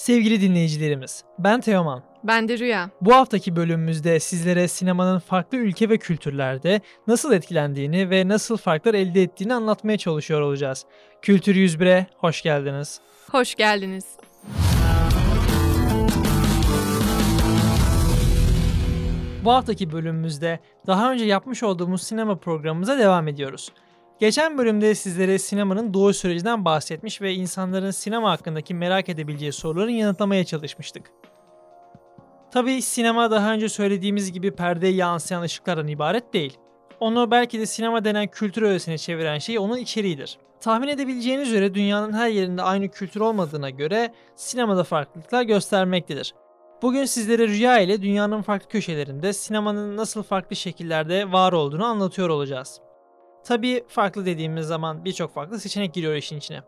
Sevgili dinleyicilerimiz, ben Teoman. Ben de Rüya. Bu haftaki bölümümüzde sizlere sinemanın farklı ülke ve kültürlerde nasıl etkilendiğini ve nasıl farklar elde ettiğini anlatmaya çalışıyor olacağız. Kültür 101'e hoş geldiniz. Hoş geldiniz. Bu haftaki bölümümüzde daha önce yapmış olduğumuz sinema programımıza devam ediyoruz. Geçen bölümde sizlere sinemanın doğu sürecinden bahsetmiş ve insanların sinema hakkındaki merak edebileceği soruların yanıtlamaya çalışmıştık. Tabi sinema daha önce söylediğimiz gibi perdeye yansıyan ışıklardan ibaret değil. Onu belki de sinema denen kültür öğesine çeviren şey onun içeriğidir. Tahmin edebileceğiniz üzere dünyanın her yerinde aynı kültür olmadığına göre sinemada farklılıklar göstermektedir. Bugün sizlere rüya ile dünyanın farklı köşelerinde sinemanın nasıl farklı şekillerde var olduğunu anlatıyor olacağız. Tabii farklı dediğimiz zaman birçok farklı seçenek giriyor işin içine.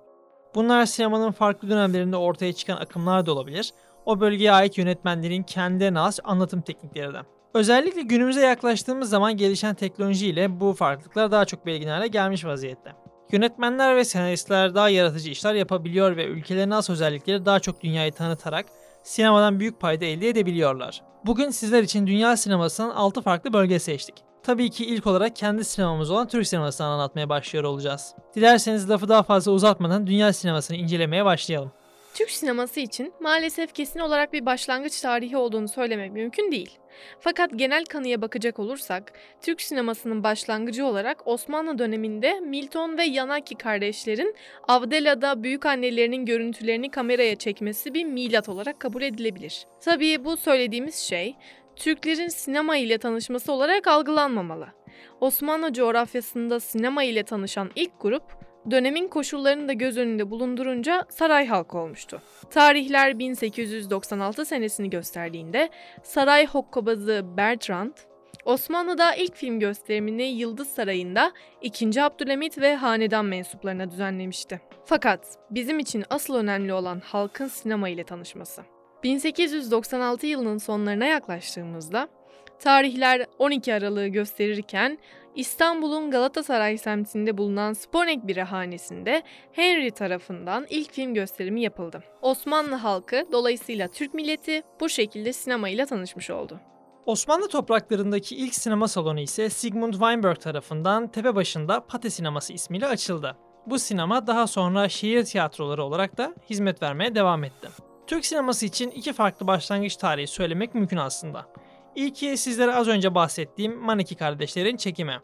Bunlar sinemanın farklı dönemlerinde ortaya çıkan akımlar da olabilir. O bölgeye ait yönetmenlerin kendine has anlatım teknikleri de. Özellikle günümüze yaklaştığımız zaman gelişen teknoloji ile bu farklılıklar daha çok belirgin hale gelmiş vaziyette. Yönetmenler ve senaristler daha yaratıcı işler yapabiliyor ve ülkelerin az özellikleri daha çok dünyayı tanıtarak sinemadan büyük payda elde edebiliyorlar. Bugün sizler için dünya sinemasının 6 farklı bölge seçtik. Tabii ki ilk olarak kendi sinemamız olan Türk sinemasını anlatmaya başlıyor olacağız. Dilerseniz lafı daha fazla uzatmadan dünya sinemasını incelemeye başlayalım. Türk sineması için maalesef kesin olarak bir başlangıç tarihi olduğunu söylemek mümkün değil. Fakat genel kanıya bakacak olursak, Türk sinemasının başlangıcı olarak Osmanlı döneminde Milton ve Yanaki kardeşlerin Avdela'da büyük annelerinin görüntülerini kameraya çekmesi bir milat olarak kabul edilebilir. Tabii bu söylediğimiz şey Türklerin sinema ile tanışması olarak algılanmamalı. Osmanlı coğrafyasında sinema ile tanışan ilk grup dönemin koşullarını da göz önünde bulundurunca saray halkı olmuştu. Tarihler 1896 senesini gösterdiğinde saray hokkabazı Bertrand, Osmanlı'da ilk film gösterimini Yıldız Sarayı'nda 2. Abdülhamit ve hanedan mensuplarına düzenlemişti. Fakat bizim için asıl önemli olan halkın sinema ile tanışması. 1896 yılının sonlarına yaklaştığımızda tarihler 12 Aralık'ı gösterirken İstanbul'un Galatasaray semtinde bulunan Sponek Birahanesi'nde Henry tarafından ilk film gösterimi yapıldı. Osmanlı halkı dolayısıyla Türk milleti bu şekilde sinemayla tanışmış oldu. Osmanlı topraklarındaki ilk sinema salonu ise Sigmund Weinberg tarafından Tepebaşı'nda Pate Sineması ismiyle açıldı. Bu sinema daha sonra şehir tiyatroları olarak da hizmet vermeye devam etti. Türk sineması için iki farklı başlangıç tarihi söylemek mümkün aslında. İlki sizlere az önce bahsettiğim Maniki kardeşlerin çekimi.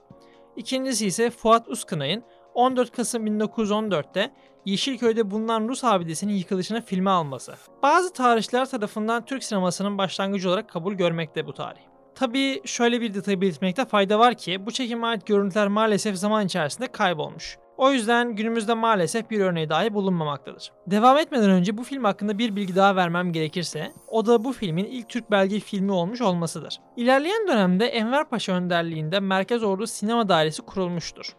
İkincisi ise Fuat Uskınay'ın 14 Kasım 1914'te Yeşilköy'de bulunan Rus abidesinin yıkılışına filme alması. Bazı tarihçiler tarafından Türk sinemasının başlangıcı olarak kabul görmekte bu tarih. Tabii şöyle bir detayı belirtmekte fayda var ki bu çekime ait görüntüler maalesef zaman içerisinde kaybolmuş. O yüzden günümüzde maalesef bir örneği dahi bulunmamaktadır. Devam etmeden önce bu film hakkında bir bilgi daha vermem gerekirse, o da bu filmin ilk Türk belge filmi olmuş olmasıdır. İlerleyen dönemde Enver Paşa önderliğinde Merkez Ordu Sinema Dairesi kurulmuştur.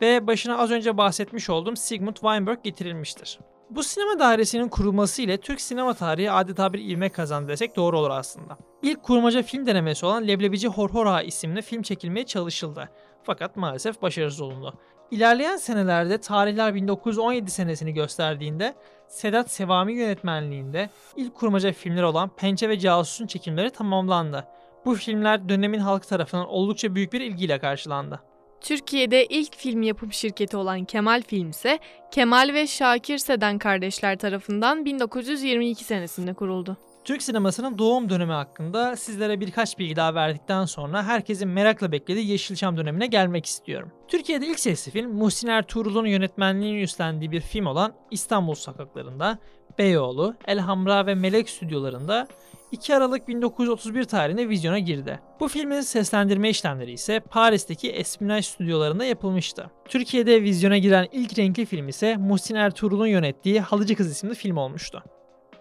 Ve başına az önce bahsetmiş olduğum Sigmund Weinberg getirilmiştir. Bu sinema dairesinin kurulması ile Türk sinema tarihi adeta bir ivme kazandı desek doğru olur aslında. İlk kurmaca film denemesi olan Leblebici Horhora isimli film çekilmeye çalışıldı. Fakat maalesef başarısız olundu. İlerleyen senelerde tarihler 1917 senesini gösterdiğinde Sedat Sevami yönetmenliğinde ilk kurmaca filmler olan Pençe ve Casus'un çekimleri tamamlandı. Bu filmler dönemin halkı tarafından oldukça büyük bir ilgiyle karşılandı. Türkiye'de ilk film yapım şirketi olan Kemal Film ise Kemal ve Şakir Seden kardeşler tarafından 1922 senesinde kuruldu. Türk sinemasının doğum dönemi hakkında sizlere birkaç bilgi daha verdikten sonra herkesin merakla beklediği Yeşilçam dönemine gelmek istiyorum. Türkiye'de ilk sesli film Muhsin Ertuğrul'un yönetmenliğini üstlendiği bir film olan İstanbul Sokaklarında, Beyoğlu, Elhamra ve Melek stüdyolarında 2 Aralık 1931 tarihinde vizyona girdi. Bu filmin seslendirme işlemleri ise Paris'teki Espionage stüdyolarında yapılmıştı. Türkiye'de vizyona giren ilk renkli film ise Muhsin Ertuğrul'un yönettiği Halıcı Kız isimli film olmuştu.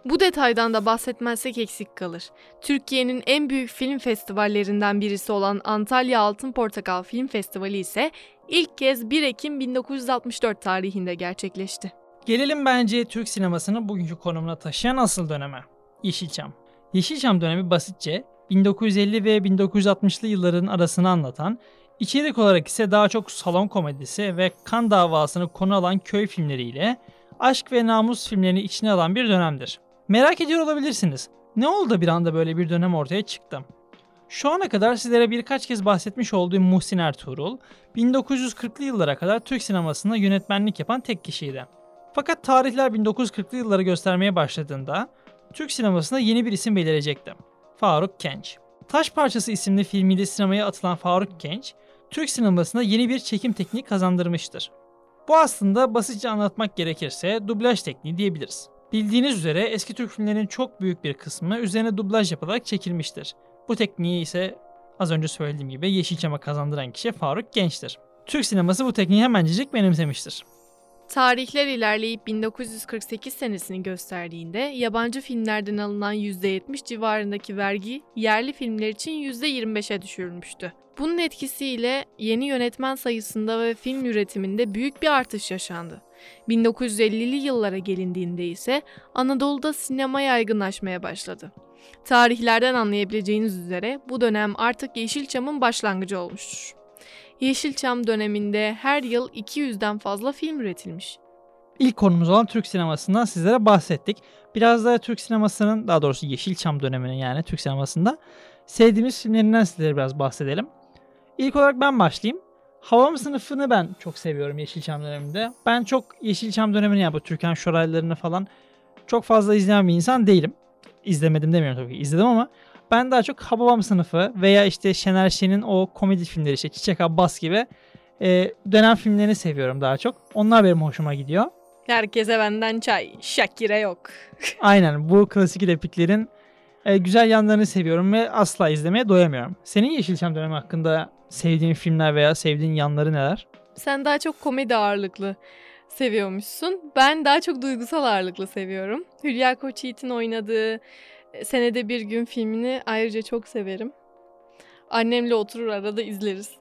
Bu detaydan da bahsetmezsek eksik kalır. Türkiye'nin en büyük film festivallerinden birisi olan Antalya Altın Portakal Film Festivali ise ilk kez 1 Ekim 1964 tarihinde gerçekleşti. Gelelim bence Türk sinemasını bugünkü konumuna taşıyan asıl döneme. Yeşilçam. Yeşilçam dönemi basitçe 1950 ve 1960'lı yılların arasını anlatan, içerik olarak ise daha çok salon komedisi ve kan davasını konu alan köy filmleriyle aşk ve namus filmlerini içine alan bir dönemdir. Merak ediyor olabilirsiniz. Ne oldu da bir anda böyle bir dönem ortaya çıktı? Şu ana kadar sizlere birkaç kez bahsetmiş olduğum Muhsin Ertuğrul, 1940'lı yıllara kadar Türk sinemasında yönetmenlik yapan tek kişiydi. Fakat tarihler 1940'lı yılları göstermeye başladığında Türk sinemasında yeni bir isim belirecekti. Faruk Genç. Taş Parçası isimli filmiyle sinemaya atılan Faruk Genç, Türk sinemasında yeni bir çekim tekniği kazandırmıştır. Bu aslında basitçe anlatmak gerekirse dublaj tekniği diyebiliriz. Bildiğiniz üzere eski Türk filmlerinin çok büyük bir kısmı üzerine dublaj yapılarak çekilmiştir. Bu tekniği ise az önce söylediğim gibi Yeşilçam'a kazandıran kişi Faruk Genç'tir. Türk sineması bu tekniği hemencecik benimsemiştir. Tarihler ilerleyip 1948 senesini gösterdiğinde yabancı filmlerden alınan %70 civarındaki vergi yerli filmler için %25'e düşürülmüştü. Bunun etkisiyle yeni yönetmen sayısında ve film üretiminde büyük bir artış yaşandı. 1950'li yıllara gelindiğinde ise Anadolu'da sinema yaygınlaşmaya başladı. Tarihlerden anlayabileceğiniz üzere bu dönem artık Yeşilçam'ın başlangıcı olmuştur. Yeşilçam döneminde her yıl 200'den fazla film üretilmiş. İlk konumuz olan Türk sinemasından sizlere bahsettik. Biraz da Türk sinemasının daha doğrusu Yeşilçam döneminin yani Türk sinemasında sevdiğimiz filmlerinden sizlere biraz bahsedelim. İlk olarak ben başlayayım. Havam sınıfını ben çok seviyorum Yeşilçam döneminde. Ben çok Yeşilçam dönemini yani bu Türkan Şoraylarını falan çok fazla izleyen bir insan değilim. İzlemedim demiyorum tabii ki izledim ama ben daha çok Hababam sınıfı veya işte Şener Şen'in o komedi filmleri işte Çiçek Abbas gibi e, dönem filmlerini seviyorum daha çok. Onlar benim hoşuma gidiyor. Herkese benden çay, Şakir'e yok. Aynen bu klasik repliklerin e, güzel yanlarını seviyorum ve asla izlemeye doyamıyorum. Senin Yeşilçam dönemi hakkında sevdiğin filmler veya sevdiğin yanları neler? Sen daha çok komedi ağırlıklı seviyormuşsun. Ben daha çok duygusal ağırlıklı seviyorum. Hülya Koçyiğit'in oynadığı e, Senede Bir Gün filmini ayrıca çok severim. Annemle oturur arada izleriz.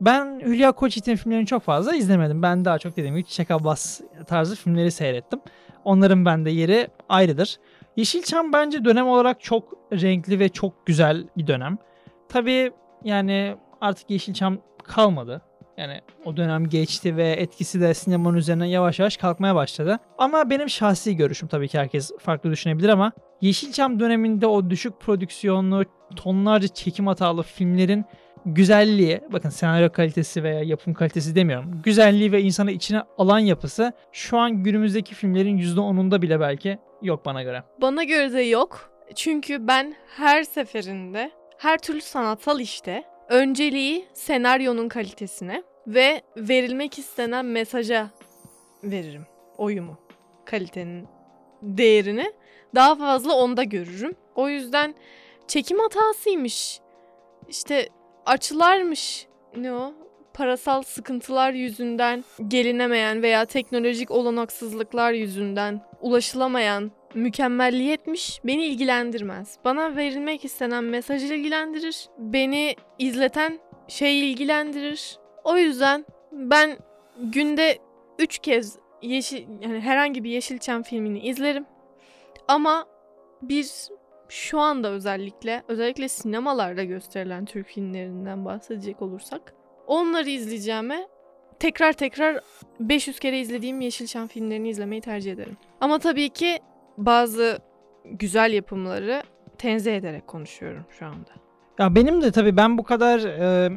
Ben Hülya Koçyiğit'in filmlerini çok fazla izlemedim. Ben daha çok dediğim gibi Çiçek Abbas tarzı filmleri seyrettim. Onların bende yeri ayrıdır. Yeşilçam bence dönem olarak çok renkli ve çok güzel bir dönem. Tabii yani artık Yeşilçam kalmadı. Yani o dönem geçti ve etkisi de sinemanın üzerine yavaş yavaş kalkmaya başladı. Ama benim şahsi görüşüm tabii ki herkes farklı düşünebilir ama Yeşilçam döneminde o düşük prodüksiyonlu, tonlarca çekim hatalı filmlerin güzelliği, bakın senaryo kalitesi veya yapım kalitesi demiyorum. Güzelliği ve insanı içine alan yapısı şu an günümüzdeki filmlerin %10'unda bile belki yok bana göre. Bana göre de yok. Çünkü ben her seferinde her türlü sanatsal işte önceliği senaryonun kalitesine ve verilmek istenen mesaja veririm oyumu. Kalitenin değerini daha fazla onda görürüm. O yüzden çekim hatasıymış. İşte açılarmış. Ne o? Parasal sıkıntılar yüzünden gelinemeyen veya teknolojik olanaksızlıklar yüzünden ulaşılamayan mükemmelliyetmiş beni ilgilendirmez. Bana verilmek istenen mesaj ilgilendirir. Beni izleten şey ilgilendirir. O yüzden ben günde 3 kez yeşil yani herhangi bir Yeşilçam filmini izlerim. Ama bir şu anda özellikle özellikle sinemalarda gösterilen Türk filmlerinden bahsedecek olursak onları izleyeceğime tekrar tekrar 500 kere izlediğim Yeşilçam filmlerini izlemeyi tercih ederim. Ama tabii ki bazı güzel yapımları tenzih ederek konuşuyorum şu anda. Ya benim de tabii ben bu kadar e,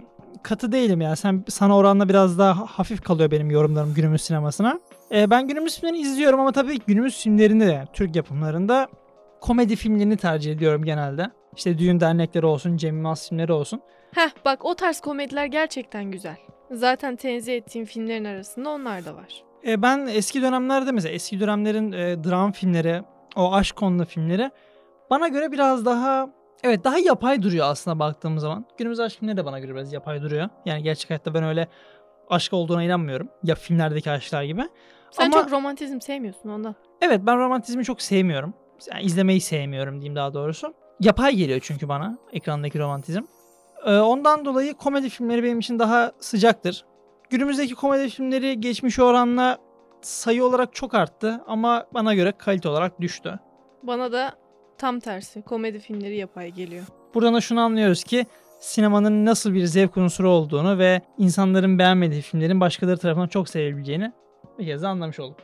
katı değilim ya. Sen sana oranla biraz daha hafif kalıyor benim yorumlarım günümüz sinemasına. E, ben günümüz filmlerini izliyorum ama tabii günümüz filmlerinde de Türk yapımlarında komedi filmlerini tercih ediyorum genelde. İşte düğün dernekleri olsun, Cem Yılmaz filmleri olsun. Heh bak o tarz komediler gerçekten güzel. Zaten tenzih ettiğim filmlerin arasında onlar da var. E, ben eski dönemlerde mesela eski dönemlerin e, dram filmleri, o aşk konulu filmleri bana göre biraz daha evet daha yapay duruyor aslında baktığım zaman. Günümüz aşk filmleri de bana göre biraz yapay duruyor. Yani gerçek hayatta ben öyle aşk olduğuna inanmıyorum. Ya filmlerdeki aşklar gibi. Sen Ama- çok romantizm sevmiyorsun ondan. Evet ben romantizmi çok sevmiyorum. Yani izlemeyi sevmiyorum diyeyim daha doğrusu. Yapay geliyor çünkü bana ekrandaki romantizm. Ee, ondan dolayı komedi filmleri benim için daha sıcaktır. Günümüzdeki komedi filmleri geçmiş oranla sayı olarak çok arttı ama bana göre kalite olarak düştü. Bana da tam tersi komedi filmleri yapay geliyor. Buradan da şunu anlıyoruz ki sinemanın nasıl bir zevk unsuru olduğunu ve insanların beğenmediği filmlerin başkaları tarafından çok sevebileceğini bir kez de anlamış olduk.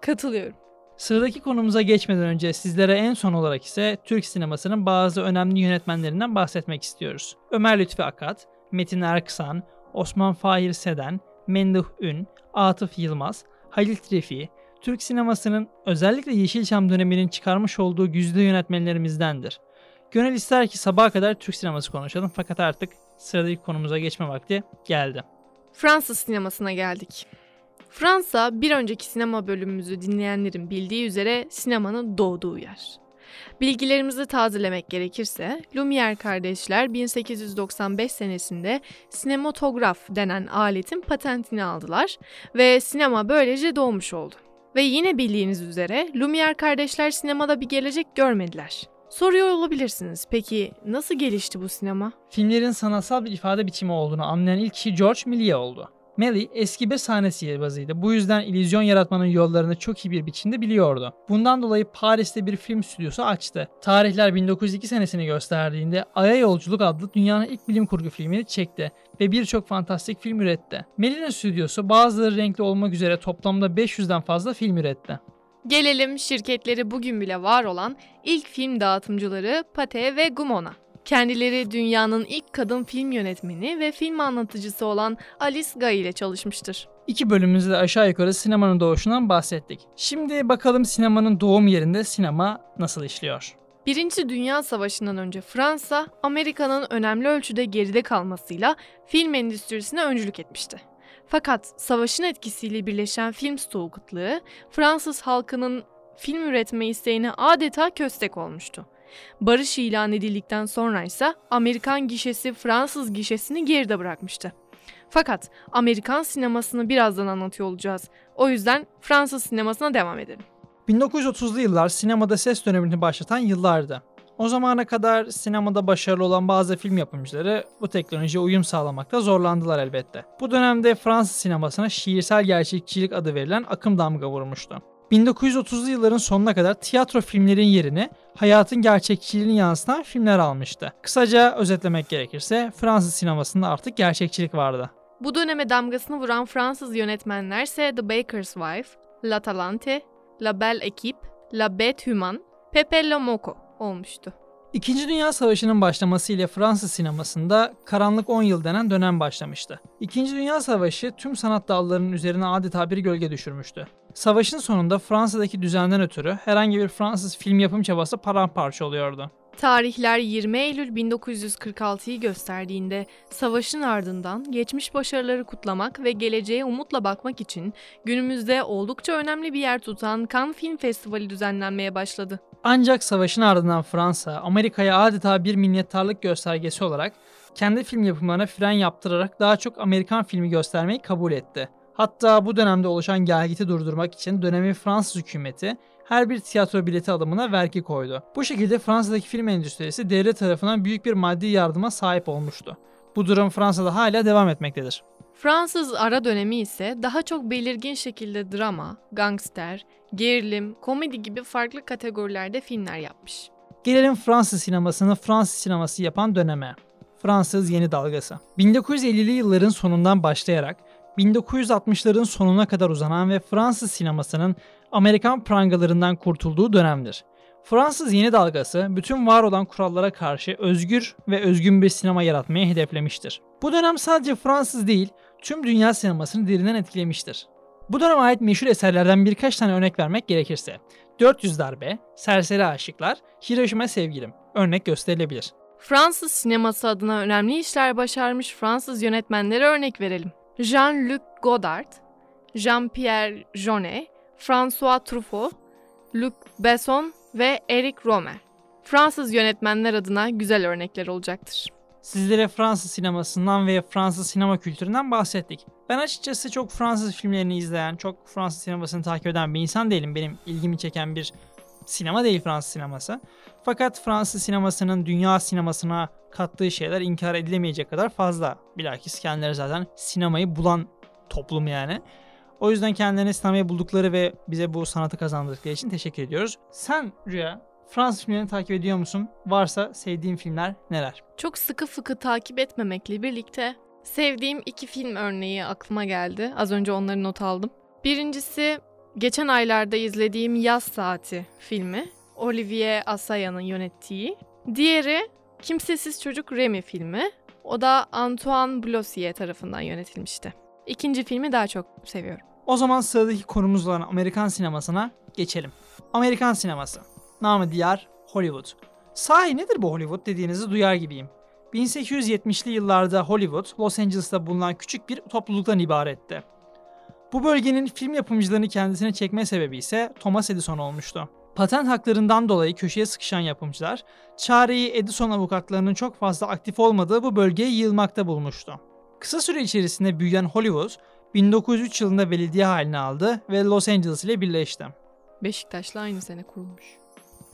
Katılıyorum. Sıradaki konumuza geçmeden önce sizlere en son olarak ise Türk sinemasının bazı önemli yönetmenlerinden bahsetmek istiyoruz. Ömer Lütfi Akat, Metin Erksan, Osman Fahir Seden, Menduh Ün, Atıf Yılmaz, Halil Refi, Türk sinemasının özellikle Yeşilçam döneminin çıkarmış olduğu güzide yönetmenlerimizdendir. Gönül ister ki sabaha kadar Türk sineması konuşalım fakat artık sıradaki konumuza geçme vakti geldi. Fransız sinemasına geldik. Fransa bir önceki sinema bölümümüzü dinleyenlerin bildiği üzere sinemanın doğduğu yer. Bilgilerimizi tazelemek gerekirse Lumière kardeşler 1895 senesinde sinematograf denen aletin patentini aldılar ve sinema böylece doğmuş oldu. Ve yine bildiğiniz üzere Lumière kardeşler sinemada bir gelecek görmediler. Soruyor olabilirsiniz. Peki nasıl gelişti bu sinema? Filmlerin sanatsal bir ifade biçimi olduğunu anlayan ilk kişi George Méliès oldu. Melly eski bir sahne sihirbazıydı. Bu yüzden illüzyon yaratmanın yollarını çok iyi bir biçimde biliyordu. Bundan dolayı Paris'te bir film stüdyosu açtı. Tarihler 1902 senesini gösterdiğinde Ay'a Yolculuk adlı dünyanın ilk bilim kurgu filmini çekti ve birçok fantastik film üretti. Melly'nin stüdyosu bazıları renkli olmak üzere toplamda 500'den fazla film üretti. Gelelim şirketleri bugün bile var olan ilk film dağıtımcıları Pathé ve Gumona. Kendileri dünyanın ilk kadın film yönetmeni ve film anlatıcısı olan Alice Guy ile çalışmıştır. İki bölümümüzde aşağı yukarı sinemanın doğuşundan bahsettik. Şimdi bakalım sinemanın doğum yerinde sinema nasıl işliyor? Birinci Dünya Savaşı'ndan önce Fransa, Amerika'nın önemli ölçüde geride kalmasıyla film endüstrisine öncülük etmişti. Fakat savaşın etkisiyle birleşen film stoğu kıtlığı, Fransız halkının film üretme isteğine adeta köstek olmuştu. Barış ilan edildikten sonra ise Amerikan gişesi Fransız gişesini geride bırakmıştı. Fakat Amerikan sinemasını birazdan anlatıyor olacağız. O yüzden Fransız sinemasına devam edelim. 1930'lu yıllar sinemada ses dönemini başlatan yıllardı. O zamana kadar sinemada başarılı olan bazı film yapımcıları bu teknolojiye uyum sağlamakta zorlandılar elbette. Bu dönemde Fransız sinemasına şiirsel gerçekçilik adı verilen akım damga vurmuştu. 1930'lu yılların sonuna kadar tiyatro filmlerin yerini hayatın gerçekçiliğini yansıtan filmler almıştı. Kısaca özetlemek gerekirse Fransız sinemasında artık gerçekçilik vardı. Bu döneme damgasını vuran Fransız yönetmenlerse The Baker's Wife, La Talente, La Belle Équipe, La Bête Humaine, Pepe Le Moko olmuştu. İkinci Dünya Savaşı'nın başlamasıyla Fransız sinemasında karanlık 10 yıl denen dönem başlamıştı. İkinci Dünya Savaşı tüm sanat dallarının üzerine adeta bir gölge düşürmüştü. Savaşın sonunda Fransa'daki düzenden ötürü herhangi bir Fransız film yapım çabası paramparça oluyordu. Tarihler 20 Eylül 1946'yı gösterdiğinde savaşın ardından geçmiş başarıları kutlamak ve geleceğe umutla bakmak için günümüzde oldukça önemli bir yer tutan Cannes Film Festivali düzenlenmeye başladı. Ancak savaşın ardından Fransa, Amerika'ya adeta bir minnettarlık göstergesi olarak kendi film yapımlarına fren yaptırarak daha çok Amerikan filmi göstermeyi kabul etti. Hatta bu dönemde oluşan gelgiti durdurmak için dönemin Fransız hükümeti her bir tiyatro bileti alımına vergi koydu. Bu şekilde Fransa'daki film endüstrisi devlet tarafından büyük bir maddi yardıma sahip olmuştu. Bu durum Fransa'da hala devam etmektedir. Fransız ara dönemi ise daha çok belirgin şekilde drama, gangster, gerilim, komedi gibi farklı kategorilerde filmler yapmış. Gelelim Fransız sinemasını Fransız sineması yapan döneme. Fransız yeni dalgası. 1950'li yılların sonundan başlayarak 1960'ların sonuna kadar uzanan ve Fransız sinemasının Amerikan prangalarından kurtulduğu dönemdir. Fransız yeni dalgası bütün var olan kurallara karşı özgür ve özgün bir sinema yaratmayı hedeflemiştir. Bu dönem sadece Fransız değil, tüm dünya sinemasını derinden etkilemiştir. Bu döneme ait meşhur eserlerden birkaç tane örnek vermek gerekirse 400 Darbe, Serseri Aşıklar, Hiroşima Sevgilim örnek gösterilebilir. Fransız sineması adına önemli işler başarmış Fransız yönetmenlere örnek verelim. Jean-Luc Godard, Jean-Pierre Jeunet, François Truffaut, Luc Besson ve Eric Romer. Fransız yönetmenler adına güzel örnekler olacaktır. Sizlere Fransız sinemasından ve Fransız sinema kültüründen bahsettik. Ben açıkçası çok Fransız filmlerini izleyen, çok Fransız sinemasını takip eden bir insan değilim. Benim ilgimi çeken bir sinema değil Fransız sineması. Fakat Fransız sinemasının dünya sinemasına kattığı şeyler inkar edilemeyecek kadar fazla. Bilakis kendileri zaten sinemayı bulan toplum yani. O yüzden kendilerini sinemayı buldukları ve bize bu sanatı kazandırdıkları için teşekkür ediyoruz. Sen Rüya, Fransız filmlerini takip ediyor musun? Varsa sevdiğin filmler neler? Çok sıkı fıkı takip etmemekle birlikte sevdiğim iki film örneği aklıma geldi. Az önce onları not aldım. Birincisi geçen aylarda izlediğim Yaz Saati filmi. Olivier Assayas'ın yönettiği. Diğeri Kimsesiz Çocuk Remy filmi. O da Antoine Blossier tarafından yönetilmişti. İkinci filmi daha çok seviyorum. O zaman sıradaki konumuz olan Amerikan sinemasına geçelim. Amerikan sineması. Namı diğer Hollywood. Sahi nedir bu Hollywood dediğinizi duyar gibiyim. 1870'li yıllarda Hollywood, Los Angeles'ta bulunan küçük bir topluluktan ibaretti. Bu bölgenin film yapımcılarını kendisine çekme sebebi ise Thomas Edison olmuştu. Patent haklarından dolayı köşeye sıkışan yapımcılar, çareyi Edison avukatlarının çok fazla aktif olmadığı bu bölgeye yığılmakta bulmuştu. Kısa süre içerisinde büyüyen Hollywood, 1903 yılında belediye haline aldı ve Los Angeles ile birleşti. Beşiktaş'la aynı sene kurulmuş.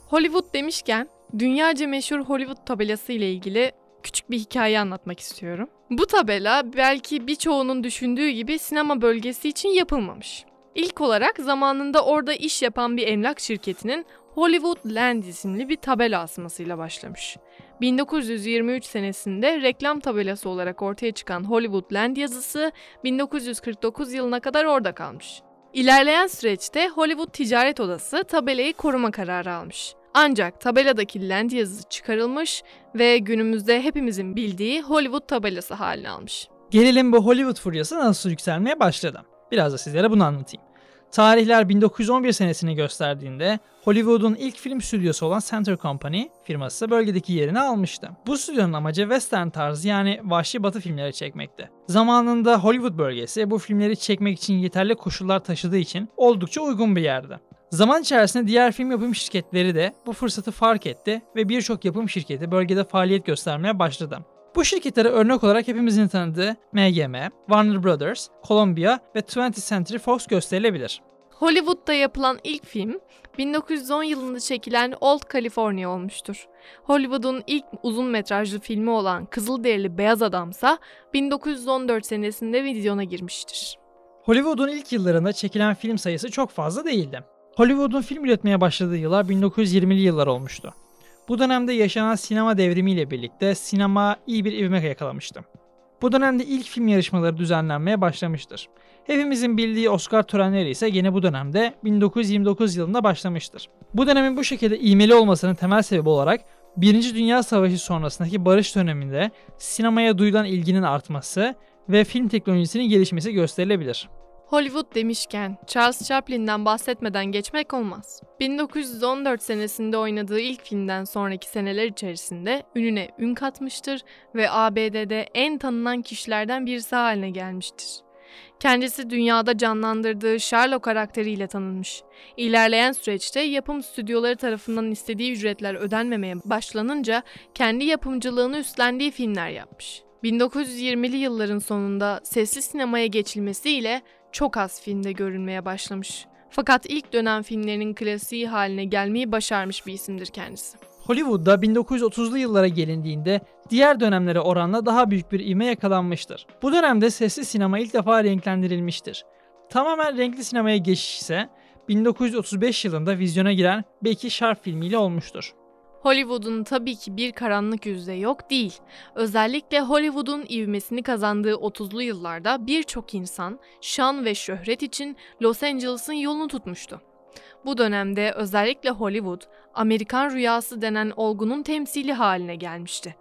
Hollywood demişken dünyaca meşhur Hollywood tabelası ile ilgili küçük bir hikaye anlatmak istiyorum. Bu tabela belki birçoğunun düşündüğü gibi sinema bölgesi için yapılmamış. İlk olarak zamanında orada iş yapan bir emlak şirketinin Hollywood Land isimli bir tabela asmasıyla başlamış. 1923 senesinde reklam tabelası olarak ortaya çıkan Hollywood Land yazısı 1949 yılına kadar orada kalmış. İlerleyen süreçte Hollywood Ticaret Odası tabelayı koruma kararı almış. Ancak tabeladaki Land yazısı çıkarılmış ve günümüzde hepimizin bildiği Hollywood tabelası haline almış. Gelelim bu Hollywood furyası nasıl yükselmeye başladı. Biraz da sizlere bunu anlatayım. Tarihler 1911 senesini gösterdiğinde Hollywood'un ilk film stüdyosu olan Center Company firması bölgedeki yerini almıştı. Bu stüdyonun amacı western tarzı yani vahşi batı filmleri çekmekti. Zamanında Hollywood bölgesi bu filmleri çekmek için yeterli koşullar taşıdığı için oldukça uygun bir yerdi. Zaman içerisinde diğer film yapım şirketleri de bu fırsatı fark etti ve birçok yapım şirketi bölgede faaliyet göstermeye başladı. Bu şirketlere örnek olarak hepimizin tanıdığı MGM, Warner Brothers, Columbia ve 20th Century Fox gösterilebilir. Hollywood'da yapılan ilk film 1910 yılında çekilen Old California olmuştur. Hollywood'un ilk uzun metrajlı filmi olan Kızılderili Beyaz Adamsa 1914 senesinde vizyona girmiştir. Hollywood'un ilk yıllarında çekilen film sayısı çok fazla değildi. Hollywood'un film üretmeye başladığı yıllar 1920'li yıllar olmuştu. Bu dönemde yaşanan sinema devrimiyle birlikte sinema iyi bir ivme yakalamıştı. Bu dönemde ilk film yarışmaları düzenlenmeye başlamıştır. Hepimizin bildiği Oscar törenleri ise yine bu dönemde 1929 yılında başlamıştır. Bu dönemin bu şekilde ivmeli olmasının temel sebebi olarak Birinci Dünya Savaşı sonrasındaki barış döneminde sinemaya duyulan ilginin artması ve film teknolojisinin gelişmesi gösterilebilir. Hollywood demişken Charles Chaplin'den bahsetmeden geçmek olmaz. 1914 senesinde oynadığı ilk filmden sonraki seneler içerisinde ününe ün katmıştır ve ABD'de en tanınan kişilerden birisi haline gelmiştir. Kendisi dünyada canlandırdığı Sherlock karakteriyle tanınmış. İlerleyen süreçte yapım stüdyoları tarafından istediği ücretler ödenmemeye başlanınca kendi yapımcılığını üstlendiği filmler yapmış. 1920'li yılların sonunda sesli sinemaya geçilmesiyle çok az filmde görünmeye başlamış. Fakat ilk dönem filmlerinin klasiği haline gelmeyi başarmış bir isimdir kendisi. Hollywood'da 1930'lu yıllara gelindiğinde diğer dönemlere oranla daha büyük bir ivme yakalanmıştır. Bu dönemde sesli sinema ilk defa renklendirilmiştir. Tamamen renkli sinemaya geçiş ise 1935 yılında vizyona giren Becky Sharp filmiyle olmuştur. Hollywood'un tabii ki bir karanlık yüzde yok değil. Özellikle Hollywood'un ivmesini kazandığı 30'lu yıllarda birçok insan şan ve şöhret için Los Angeles'ın yolunu tutmuştu. Bu dönemde özellikle Hollywood, Amerikan rüyası denen olgunun temsili haline gelmişti.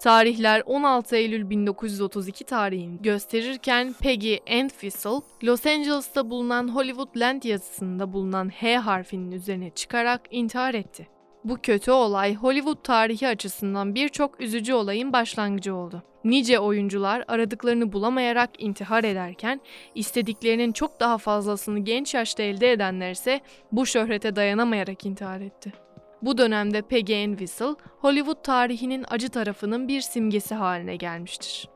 Tarihler 16 Eylül 1932 tarihini gösterirken Peggy Entwistle, Los Angeles'ta bulunan Hollywood Land yazısında bulunan H harfinin üzerine çıkarak intihar etti. Bu kötü olay Hollywood tarihi açısından birçok üzücü olayın başlangıcı oldu. Nice oyuncular aradıklarını bulamayarak intihar ederken istediklerinin çok daha fazlasını genç yaşta elde edenlerse bu şöhrete dayanamayarak intihar etti. Bu dönemde Peggy Ann Whistle, Hollywood tarihinin acı tarafının bir simgesi haline gelmiştir.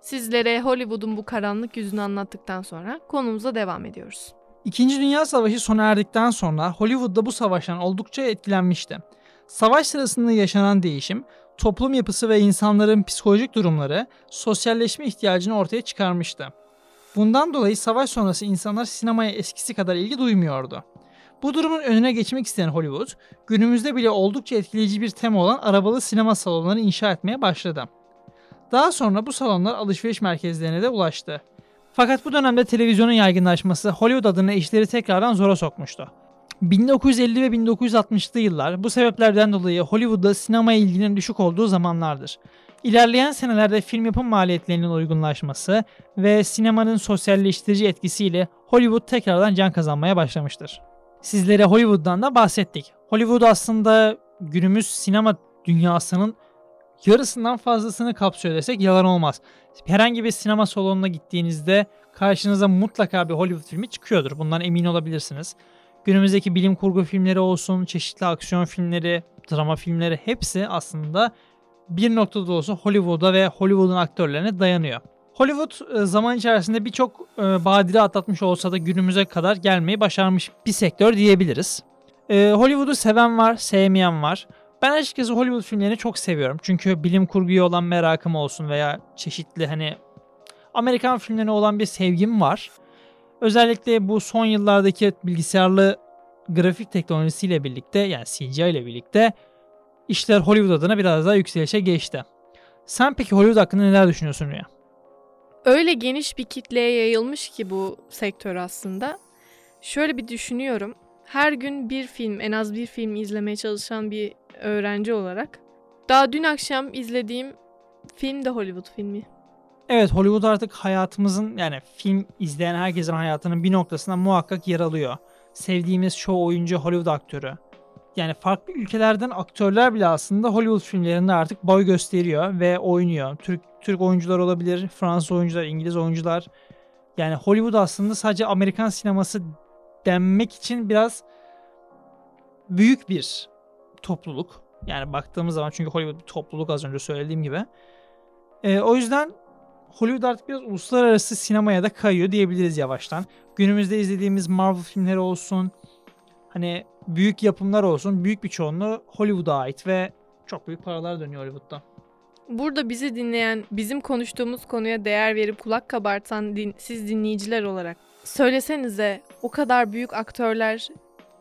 Sizlere Hollywood'un bu karanlık yüzünü anlattıktan sonra konumuza devam ediyoruz. İkinci Dünya Savaşı sona erdikten sonra Hollywood'da bu savaştan oldukça etkilenmişti. Savaş sırasında yaşanan değişim, toplum yapısı ve insanların psikolojik durumları sosyalleşme ihtiyacını ortaya çıkarmıştı. Bundan dolayı savaş sonrası insanlar sinemaya eskisi kadar ilgi duymuyordu. Bu durumun önüne geçmek isteyen Hollywood, günümüzde bile oldukça etkileyici bir tema olan arabalı sinema salonları inşa etmeye başladı. Daha sonra bu salonlar alışveriş merkezlerine de ulaştı. Fakat bu dönemde televizyonun yaygınlaşması Hollywood adına işleri tekrardan zora sokmuştu. 1950 ve 1960'lı yıllar bu sebeplerden dolayı Hollywood'da sinemaya ilginin düşük olduğu zamanlardır. İlerleyen senelerde film yapım maliyetlerinin uygunlaşması ve sinemanın sosyalleştirici etkisiyle Hollywood tekrardan can kazanmaya başlamıştır. Sizlere Hollywood'dan da bahsettik. Hollywood aslında günümüz sinema dünyasının yarısından fazlasını kapsıyor desek yalan olmaz. Herhangi bir sinema salonuna gittiğinizde karşınıza mutlaka bir Hollywood filmi çıkıyordur. Bundan emin olabilirsiniz. Günümüzdeki bilim kurgu filmleri olsun, çeşitli aksiyon filmleri, drama filmleri hepsi aslında bir noktada da olsa Hollywood'a ve Hollywood'un aktörlerine dayanıyor. Hollywood e, zaman içerisinde birçok e, badire atlatmış olsa da günümüze kadar gelmeyi başarmış bir sektör diyebiliriz. E, Hollywood'u seven var, sevmeyen var. Ben açıkçası Hollywood filmlerini çok seviyorum. Çünkü bilim kurguya olan merakım olsun veya çeşitli hani Amerikan filmlerine olan bir sevgim var. Özellikle bu son yıllardaki bilgisayarlı grafik teknolojisiyle birlikte yani CGI ile birlikte işler Hollywood adına biraz daha yükselişe geçti. Sen peki Hollywood hakkında neler düşünüyorsun Rüya? Öyle geniş bir kitleye yayılmış ki bu sektör aslında. Şöyle bir düşünüyorum. Her gün bir film, en az bir film izlemeye çalışan bir öğrenci olarak. Daha dün akşam izlediğim film de Hollywood filmi. Evet Hollywood artık hayatımızın yani film izleyen herkesin hayatının bir noktasında muhakkak yer alıyor. Sevdiğimiz çoğu oyuncu Hollywood aktörü. Yani farklı ülkelerden aktörler bile aslında Hollywood filmlerinde artık boy gösteriyor ve oynuyor. Türk Türk oyuncular olabilir, Fransız oyuncular, İngiliz oyuncular. Yani Hollywood aslında sadece Amerikan sineması denmek için biraz büyük bir topluluk. Yani baktığımız zaman çünkü Hollywood bir topluluk az önce söylediğim gibi. Ee, o yüzden Hollywood artık biraz uluslararası sinemaya da kayıyor diyebiliriz yavaştan. Günümüzde izlediğimiz Marvel filmleri olsun, hani büyük yapımlar olsun, büyük bir çoğunluğu Hollywood'a ait ve çok büyük paralar dönüyor Hollywood'da. Burada bizi dinleyen, bizim konuştuğumuz konuya değer verip kulak kabartan din, siz dinleyiciler olarak söylesenize o kadar büyük aktörler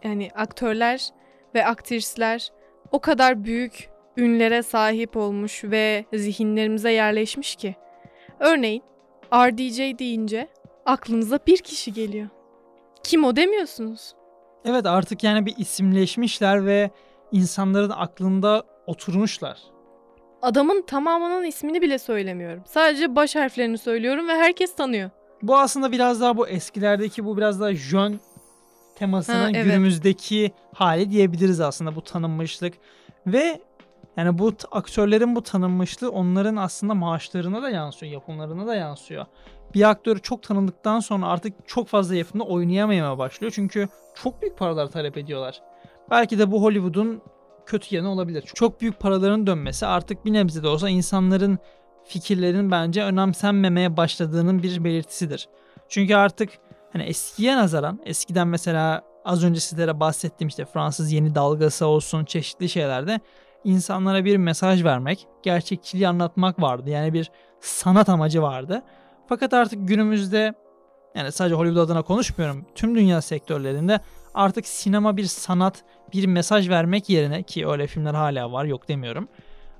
yani aktörler ve aktrisler o kadar büyük ünlere sahip olmuş ve zihinlerimize yerleşmiş ki. Örneğin RDJ deyince aklınıza bir kişi geliyor. Kim o demiyorsunuz. Evet artık yani bir isimleşmişler ve insanların aklında oturmuşlar. Adamın tamamının ismini bile söylemiyorum. Sadece baş harflerini söylüyorum ve herkes tanıyor. Bu aslında biraz daha bu eskilerdeki bu biraz daha jön temasının Ha, evet. günümüzdeki hali diyebiliriz aslında bu tanınmışlık. Ve yani bu aktörlerin bu tanınmışlığı onların aslında maaşlarına da yansıyor, yapımlarına da yansıyor. Bir aktör çok tanındıktan sonra artık çok fazla yapımda oynayamamaya başlıyor. Çünkü çok büyük paralar talep ediyorlar. Belki de bu Hollywood'un kötü yanı olabilir. Çok büyük paraların dönmesi artık bir nebze de olsa insanların fikirlerinin bence önemsenmemeye başladığının bir belirtisidir. Çünkü artık hani eskiye nazaran eskiden mesela az önce sizlere bahsettiğim işte Fransız yeni dalgası olsun çeşitli şeylerde insanlara bir mesaj vermek, gerçekçiliği anlatmak vardı. Yani bir sanat amacı vardı. Fakat artık günümüzde yani sadece Hollywood adına konuşmuyorum. Tüm dünya sektörlerinde artık sinema bir sanat, bir mesaj vermek yerine ki öyle filmler hala var yok demiyorum.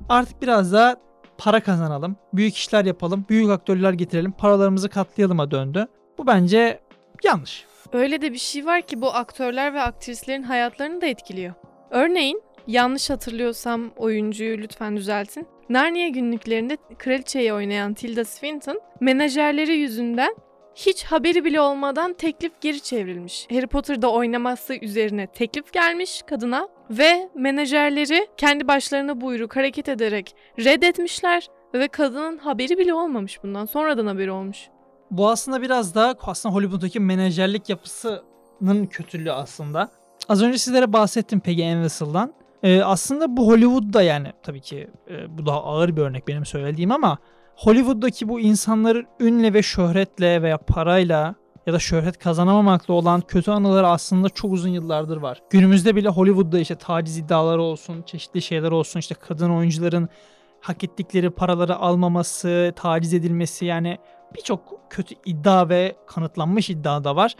Artık biraz daha para kazanalım, büyük işler yapalım, büyük aktörler getirelim, paralarımızı katlayalıma döndü. Bu bence yanlış. Öyle de bir şey var ki bu aktörler ve aktrislerin hayatlarını da etkiliyor. Örneğin yanlış hatırlıyorsam oyuncuyu lütfen düzeltin. Narnia günlüklerinde kraliçeyi oynayan Tilda Swinton menajerleri yüzünden hiç haberi bile olmadan teklif geri çevrilmiş. Harry Potter'da oynaması üzerine teklif gelmiş kadına ve menajerleri kendi başlarına buyruk hareket ederek reddetmişler ve kadının haberi bile olmamış bundan. Sonradan haberi olmuş. Bu aslında biraz daha aslında Hollywood'daki menajerlik yapısının kötülüğü aslında. Az önce sizlere bahsettim Peggy Ann. Ee, aslında bu Hollywood'da yani tabii ki e, bu daha ağır bir örnek benim söylediğim ama Hollywood'daki bu insanların ünle ve şöhretle veya parayla ya da şöhret kazanamamakla olan kötü anıları aslında çok uzun yıllardır var. Günümüzde bile Hollywood'da işte taciz iddiaları olsun, çeşitli şeyler olsun, işte kadın oyuncuların hak ettikleri paraları almaması, taciz edilmesi yani birçok kötü iddia ve kanıtlanmış iddia da var.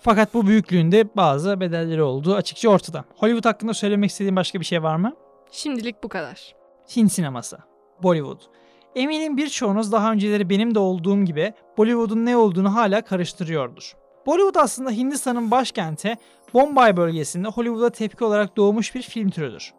Fakat bu büyüklüğünde bazı bedelleri olduğu açıkça ortada. Hollywood hakkında söylemek istediğin başka bir şey var mı? Şimdilik bu kadar. Hint sineması, Bollywood. Eminim birçoğunuz daha önceleri benim de olduğum gibi Bollywood'un ne olduğunu hala karıştırıyordur. Bollywood aslında Hindistan'ın başkenti Bombay bölgesinde Hollywood'a tepki olarak doğmuş bir film türüdür.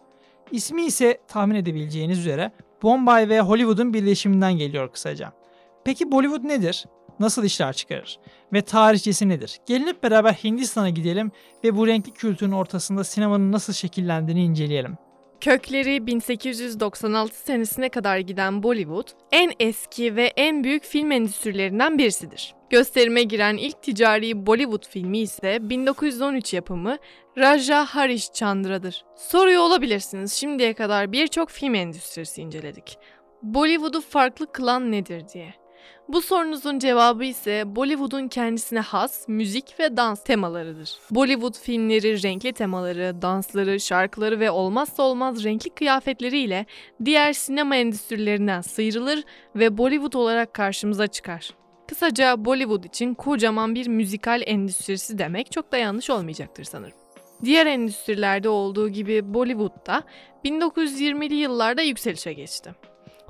İsmi ise tahmin edebileceğiniz üzere Bombay ve Hollywood'un birleşiminden geliyor kısaca. Peki Bollywood nedir? Nasıl işler çıkarır? Ve tarihçesi nedir? Gelin hep beraber Hindistan'a gidelim ve bu renkli kültürün ortasında sinemanın nasıl şekillendiğini inceleyelim. Kökleri 1896 senesine kadar giden Bollywood, en eski ve en büyük film endüstrilerinden birisidir. Gösterime giren ilk ticari Bollywood filmi ise 1913 yapımı Raja Harish Chandra'dır. Soruyor olabilirsiniz, şimdiye kadar birçok film endüstrisi inceledik. Bollywood'u farklı kılan nedir diye. Bu sorunuzun cevabı ise Bollywood'un kendisine has müzik ve dans temalarıdır. Bollywood filmleri renkli temaları, dansları, şarkıları ve olmazsa olmaz renkli kıyafetleriyle diğer sinema endüstrilerinden sıyrılır ve Bollywood olarak karşımıza çıkar. Kısaca Bollywood için kocaman bir müzikal endüstrisi demek çok da yanlış olmayacaktır sanırım. Diğer endüstrilerde olduğu gibi Bollywood'da 1920'li yıllarda yükselişe geçti.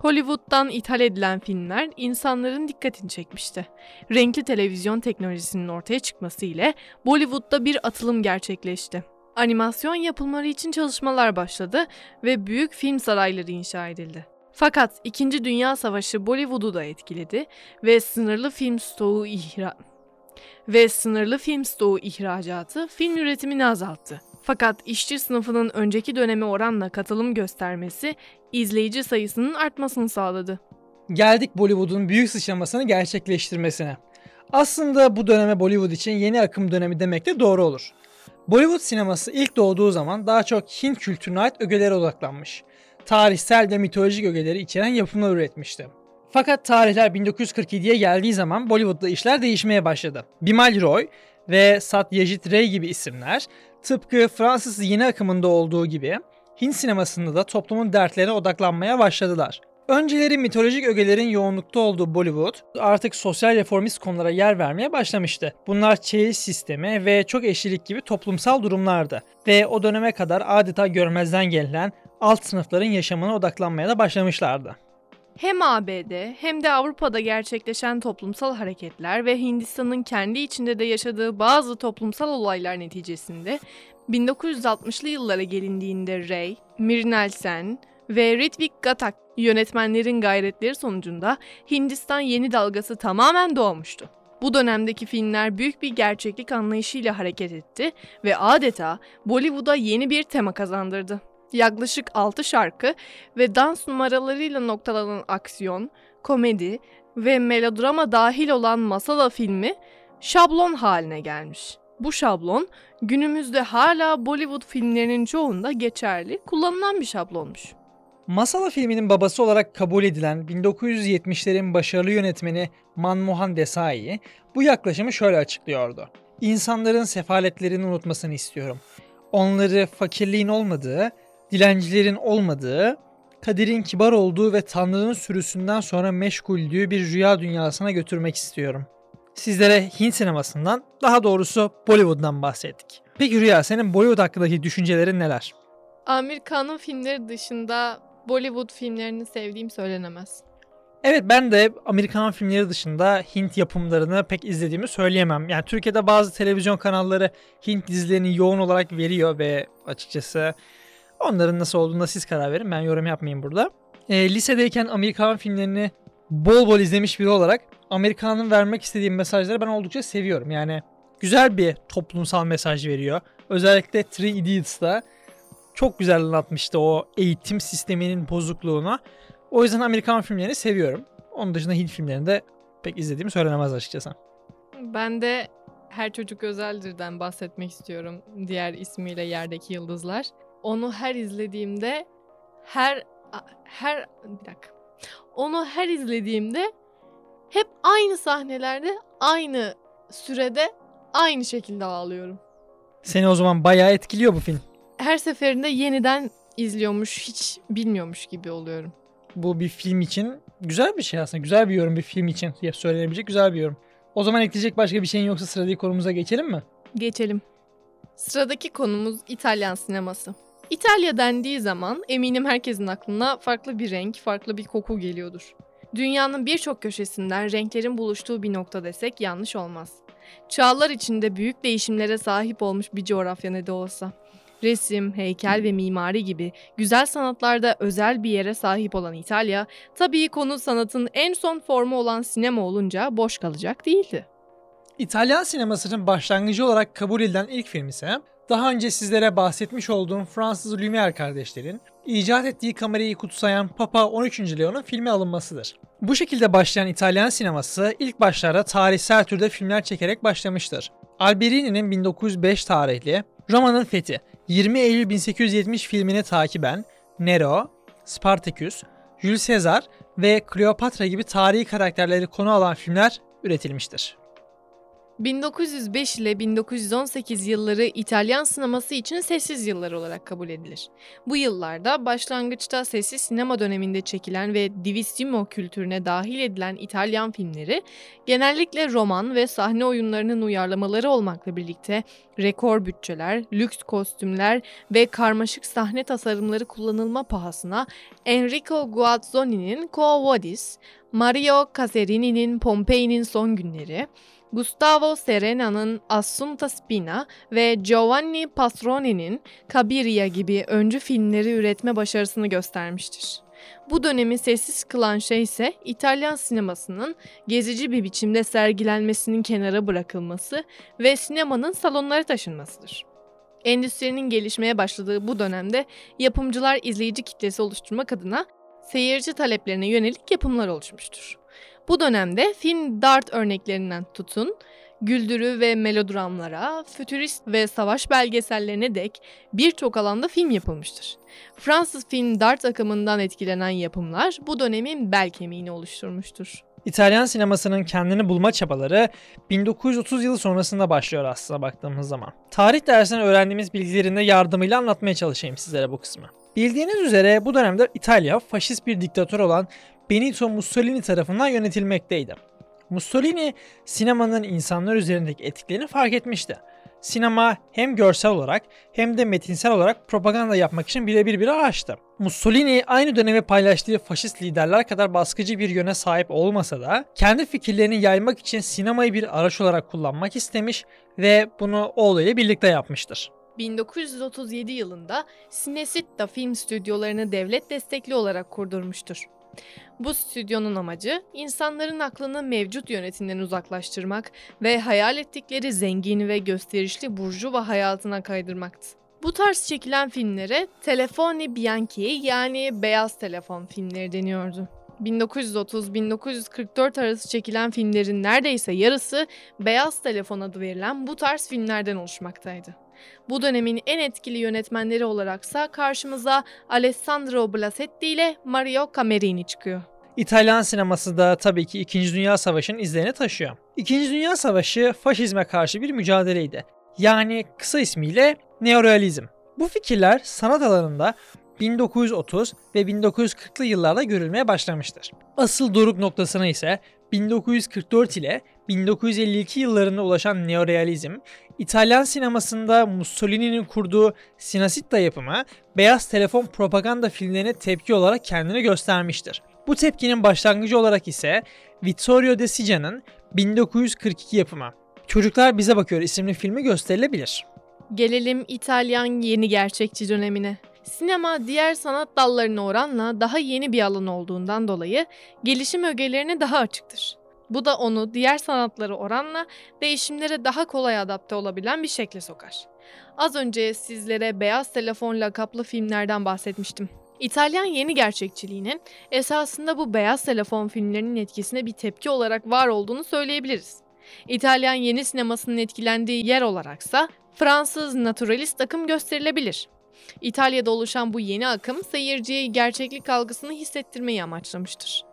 Hollywood'dan ithal edilen filmler insanların dikkatini çekmişti. Renkli televizyon teknolojisinin ortaya çıkması ile Bollywood'da bir atılım gerçekleşti. Animasyon yapımları için çalışmalar başladı ve büyük film sarayları inşa edildi. Fakat 2. Dünya Savaşı Bollywood'u da etkiledi ve sınırlı film stoğu ihra ve sınırlı film stoğu ihracatı film üretimini azalttı. Fakat işçi sınıfının önceki döneme oranla katılım göstermesi izleyici sayısının artmasını sağladı. Geldik Bollywood'un büyük sıçramasını gerçekleştirmesine. Aslında bu döneme Bollywood için yeni akım dönemi demek de doğru olur. Bollywood sineması ilk doğduğu zaman daha çok Hint kültürüne ait ögelere odaklanmış. Tarihsel ve mitolojik ögeleri içeren yapımlar üretmişti. Fakat tarihler 1947'ye geldiği zaman Bollywood'da işler değişmeye başladı. Bimal Roy ve Satyajit Ray gibi isimler tıpkı Fransız yeni akımında olduğu gibi Hint sinemasında da toplumun dertlerine odaklanmaya başladılar. Önceleri mitolojik ögelerin yoğunlukta olduğu Bollywood artık sosyal reformist konulara yer vermeye başlamıştı. Bunlar çeyiz sistemi ve çok eşlilik gibi toplumsal durumlardı ve o döneme kadar adeta görmezden gelen alt sınıfların yaşamına odaklanmaya da başlamışlardı. Hem ABD hem de Avrupa'da gerçekleşen toplumsal hareketler ve Hindistan'ın kendi içinde de yaşadığı bazı toplumsal olaylar neticesinde 1960'lı yıllara gelindiğinde Ray, Mrinal Sen ve Ritvik Ghatak yönetmenlerin gayretleri sonucunda Hindistan yeni dalgası tamamen doğmuştu. Bu dönemdeki filmler büyük bir gerçeklik anlayışıyla hareket etti ve adeta Bollywood'a yeni bir tema kazandırdı. Yaklaşık 6 şarkı ve dans numaralarıyla noktalanan aksiyon, komedi ve melodrama dahil olan Masala filmi şablon haline gelmiş. Bu şablon günümüzde hala Bollywood filmlerinin çoğunda geçerli, kullanılan bir şablonmuş. Masala filminin babası olarak kabul edilen 1970'lerin başarılı yönetmeni Manmohan Desai bu yaklaşımı şöyle açıklıyordu. İnsanların sefaletlerini unutmasını istiyorum. Onları fakirliğin olmadığı, dilencilerin olmadığı, kaderin kibar olduğu ve Tanrı'nın sürüsünden sonra meşguldüğü bir rüya dünyasına götürmek istiyorum. Sizlere Hint sinemasından, daha doğrusu Bollywood'dan bahsettik. Peki Rüya, senin Bollywood hakkındaki düşüncelerin neler? Amerikan'ın filmleri dışında Bollywood filmlerini sevdiğim söylenemez. Evet ben de Amerikan filmleri dışında Hint yapımlarını pek izlediğimi söyleyemem. Yani Türkiye'de bazı televizyon kanalları Hint dizilerini yoğun olarak veriyor ve açıkçası onların nasıl olduğuna siz karar verin. Ben yorum yapmayayım burada. E, lisedeyken Amerikan filmlerini bol bol izlemiş biri olarak Amerikan'ın vermek istediği mesajları ben oldukça seviyorum. Yani güzel bir toplumsal mesaj veriyor. Özellikle Three Idiots'ta çok güzel anlatmıştı o eğitim sisteminin bozukluğunu. O yüzden Amerikan filmlerini seviyorum. Onun dışında Hint filmlerini de pek izlediğimi söylenemez açıkçası. Ben de Her Çocuk Özeldir'den bahsetmek istiyorum. Diğer ismiyle Yerdeki Yıldızlar. Onu her izlediğimde her her bir dakika. Onu her izlediğimde hep aynı sahnelerde, aynı sürede, aynı şekilde ağlıyorum. Seni o zaman bayağı etkiliyor bu film. Her seferinde yeniden izliyormuş, hiç bilmiyormuş gibi oluyorum. Bu bir film için güzel bir şey aslında. Güzel bir yorum bir film için söylenebilecek güzel bir yorum. O zaman ekleyecek başka bir şeyin yoksa sıradaki konumuza geçelim mi? Geçelim. Sıradaki konumuz İtalyan sineması. İtalya dendiği zaman eminim herkesin aklına farklı bir renk, farklı bir koku geliyordur. Dünyanın birçok köşesinden renklerin buluştuğu bir nokta desek yanlış olmaz. Çağlar içinde büyük değişimlere sahip olmuş bir coğrafya ne de olsa. Resim, heykel ve mimari gibi güzel sanatlarda özel bir yere sahip olan İtalya, tabii konu sanatın en son formu olan sinema olunca boş kalacak değildi. İtalyan sinemasının başlangıcı olarak kabul edilen ilk film ise daha önce sizlere bahsetmiş olduğum Fransız Lumière kardeşlerin icat ettiği kamerayı kutsayan Papa 13. Leon'un filme alınmasıdır. Bu şekilde başlayan İtalyan sineması ilk başlarda tarihsel türde filmler çekerek başlamıştır. Alberini'nin 1905 tarihli Roma'nın Fethi 20 Eylül 1870 filmini takiben Nero, Spartacus, Jules Caesar ve Kleopatra gibi tarihi karakterleri konu alan filmler üretilmiştir. 1905 ile 1918 yılları İtalyan sineması için sessiz yıllar olarak kabul edilir. Bu yıllarda başlangıçta sessiz sinema döneminde çekilen ve divissimo kültürüne dahil edilen İtalyan filmleri genellikle roman ve sahne oyunlarının uyarlamaları olmakla birlikte rekor bütçeler, lüks kostümler ve karmaşık sahne tasarımları kullanılma pahasına Enrico Guazzoni'nin Quo Vadis, Mario Caserini'nin Pompei'nin son günleri, Gustavo Serena'nın Assunta Spina ve Giovanni Pastroni'nin Cabiria gibi öncü filmleri üretme başarısını göstermiştir. Bu dönemi sessiz kılan şey ise İtalyan sinemasının gezici bir biçimde sergilenmesinin kenara bırakılması ve sinemanın salonlara taşınmasıdır. Endüstrinin gelişmeye başladığı bu dönemde yapımcılar izleyici kitlesi oluşturmak adına seyirci taleplerine yönelik yapımlar oluşmuştur. Bu dönemde film dart örneklerinden tutun, güldürü ve melodramlara, fütürist ve savaş belgesellerine dek birçok alanda film yapılmıştır. Fransız film dart akımından etkilenen yapımlar bu dönemin bel kemiğini oluşturmuştur. İtalyan sinemasının kendini bulma çabaları 1930 yılı sonrasında başlıyor aslında baktığımız zaman. Tarih dersinden öğrendiğimiz bilgilerinde yardımıyla anlatmaya çalışayım sizlere bu kısmı. Bildiğiniz üzere bu dönemde İtalya faşist bir diktatör olan Benito Mussolini tarafından yönetilmekteydi. Mussolini sinemanın insanlar üzerindeki etkilerini fark etmişti. Sinema hem görsel olarak hem de metinsel olarak propaganda yapmak için birebir bir araçtı. Mussolini aynı dönemi paylaştığı faşist liderler kadar baskıcı bir yöne sahip olmasa da kendi fikirlerini yaymak için sinemayı bir araç olarak kullanmak istemiş ve bunu oğluyla birlikte yapmıştır. 1937 yılında Cinecittà film stüdyolarını devlet destekli olarak kurdurmuştur. Bu stüdyonun amacı insanların aklını mevcut yönetimden uzaklaştırmak ve hayal ettikleri zengin ve gösterişli burjuva hayatına kaydırmaktı. Bu tarz çekilen filmlere Telefoni Bianchi yani beyaz telefon filmleri deniyordu. 1930-1944 arası çekilen filmlerin neredeyse yarısı Beyaz Telefon adı verilen bu tarz filmlerden oluşmaktaydı. Bu dönemin en etkili yönetmenleri olaraksa karşımıza Alessandro Blasetti ile Mario Camerini çıkıyor. İtalyan sineması da tabii ki 2. Dünya Savaşı'nın izlerini taşıyor. 2. Dünya Savaşı faşizme karşı bir mücadeleydi. Yani kısa ismiyle neorealizm. Bu fikirler sanat alanında 1930 ve 1940'lı yıllarda görülmeye başlamıştır. Asıl doruk noktasına ise 1944 ile 1952 yıllarında ulaşan neorealizm, İtalyan sinemasında Mussolini'nin kurduğu Cinecittà yapımı beyaz telefon propaganda filmlerine tepki olarak kendini göstermiştir. Bu tepkinin başlangıcı olarak ise Vittorio De Sica'nın 1942 yapımı Çocuklar Bize Bakıyor isimli filmi gösterilebilir. Gelelim İtalyan yeni gerçekçi dönemine. Sinema diğer sanat dallarına oranla daha yeni bir alan olduğundan dolayı gelişim ögelerine daha açıktır. Bu da onu diğer sanatları oranla değişimlere daha kolay adapte olabilen bir şekle sokar. Az önce sizlere Beyaz Telefon lakaplı filmlerden bahsetmiştim. İtalyan yeni gerçekçiliğinin esasında bu beyaz telefon filmlerinin etkisine bir tepki olarak var olduğunu söyleyebiliriz. İtalyan yeni sinemasının etkilendiği yer olaraksa Fransız naturalist akım gösterilebilir. İtalya'da oluşan bu yeni akım seyirciye gerçeklik algısını hissettirmeyi amaçlamıştır.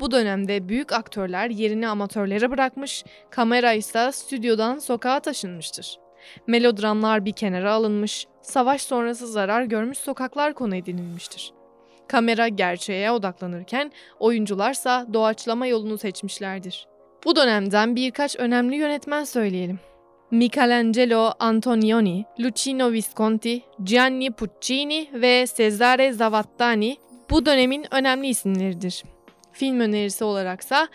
Bu dönemde büyük aktörler yerini amatörlere bırakmış, kamera ise stüdyodan sokağa taşınmıştır. Melodramlar bir kenara alınmış, savaş sonrası zarar görmüş sokaklar konu edinilmiştir. Kamera gerçeğe odaklanırken oyuncularsa doğaçlama yolunu seçmişlerdir. Bu dönemden birkaç önemli yönetmen söyleyelim. Michelangelo Antonioni, Luchino Visconti, Gianni Puccini ve Cesare Zavattani bu dönemin önemli isimleridir. Film önerisi olaraksa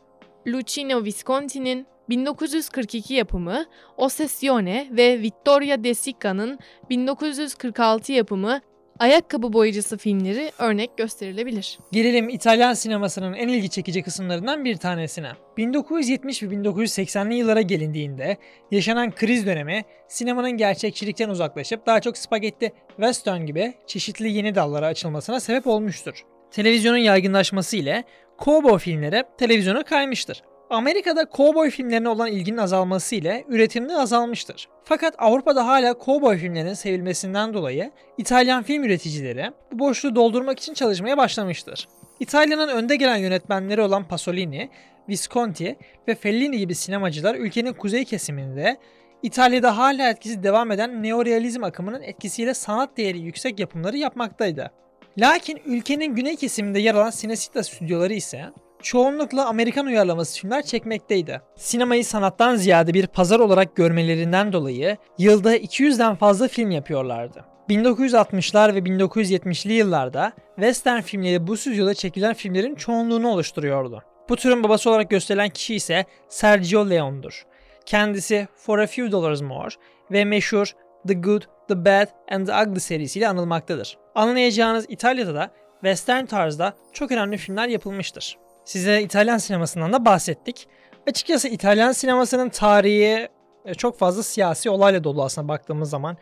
Luchino Visconti'nin 1942 yapımı Ossessione ve Vittoria De Sica'nın 1946 yapımı Ayakkabı Boyacısı filmleri örnek gösterilebilir. Gelelim İtalyan sinemasının en ilgi çekici kısımlarından bir tanesine. 1970 ve 1980'li yıllara gelindiğinde yaşanan kriz dönemi sinemanın gerçekçilikten uzaklaşıp daha çok spagetti, western gibi çeşitli yeni dallara açılmasına sebep olmuştur. Televizyonun yaygınlaşması ile cowboy filmleri televizyona kaymıştır. Amerika'da cowboy filmlerine olan ilginin azalması ile üretim de azalmıştır. Fakat Avrupa'da hala cowboy filmlerinin sevilmesinden dolayı İtalyan film üreticileri bu boşluğu doldurmak için çalışmaya başlamıştır. İtalya'nın önde gelen yönetmenleri olan Pasolini, Visconti ve Fellini gibi sinemacılar ülkenin kuzey kesiminde İtalya'da hala etkisi devam eden neorealizm akımının etkisiyle sanat değeri yüksek yapımları yapmaktaydı. Lakin ülkenin güney kesiminde yer alan Cinecittà stüdyoları ise çoğunlukla Amerikan uyarlaması filmler çekmekteydi. Sinemayı sanattan ziyade bir pazar olarak görmelerinden dolayı yılda 200'den fazla film yapıyorlardı. 1960'lar ve 1970'li yıllarda western filmleri bu stüdyoda çekilen filmlerin çoğunluğunu oluşturuyordu. Bu türün babası olarak gösterilen kişi ise Sergio Leone'dur. Kendisi For a Few Dollars More ve meşhur The Good, The Bad and The Ugly serisiyle anılmaktadır. Anlayacağınız İtalya'da da western tarzda çok önemli filmler yapılmıştır. Size İtalyan sinemasından da bahsettik. Açıkçası İtalyan sinemasının tarihi e, çok fazla siyasi olayla dolu aslında baktığımız zaman.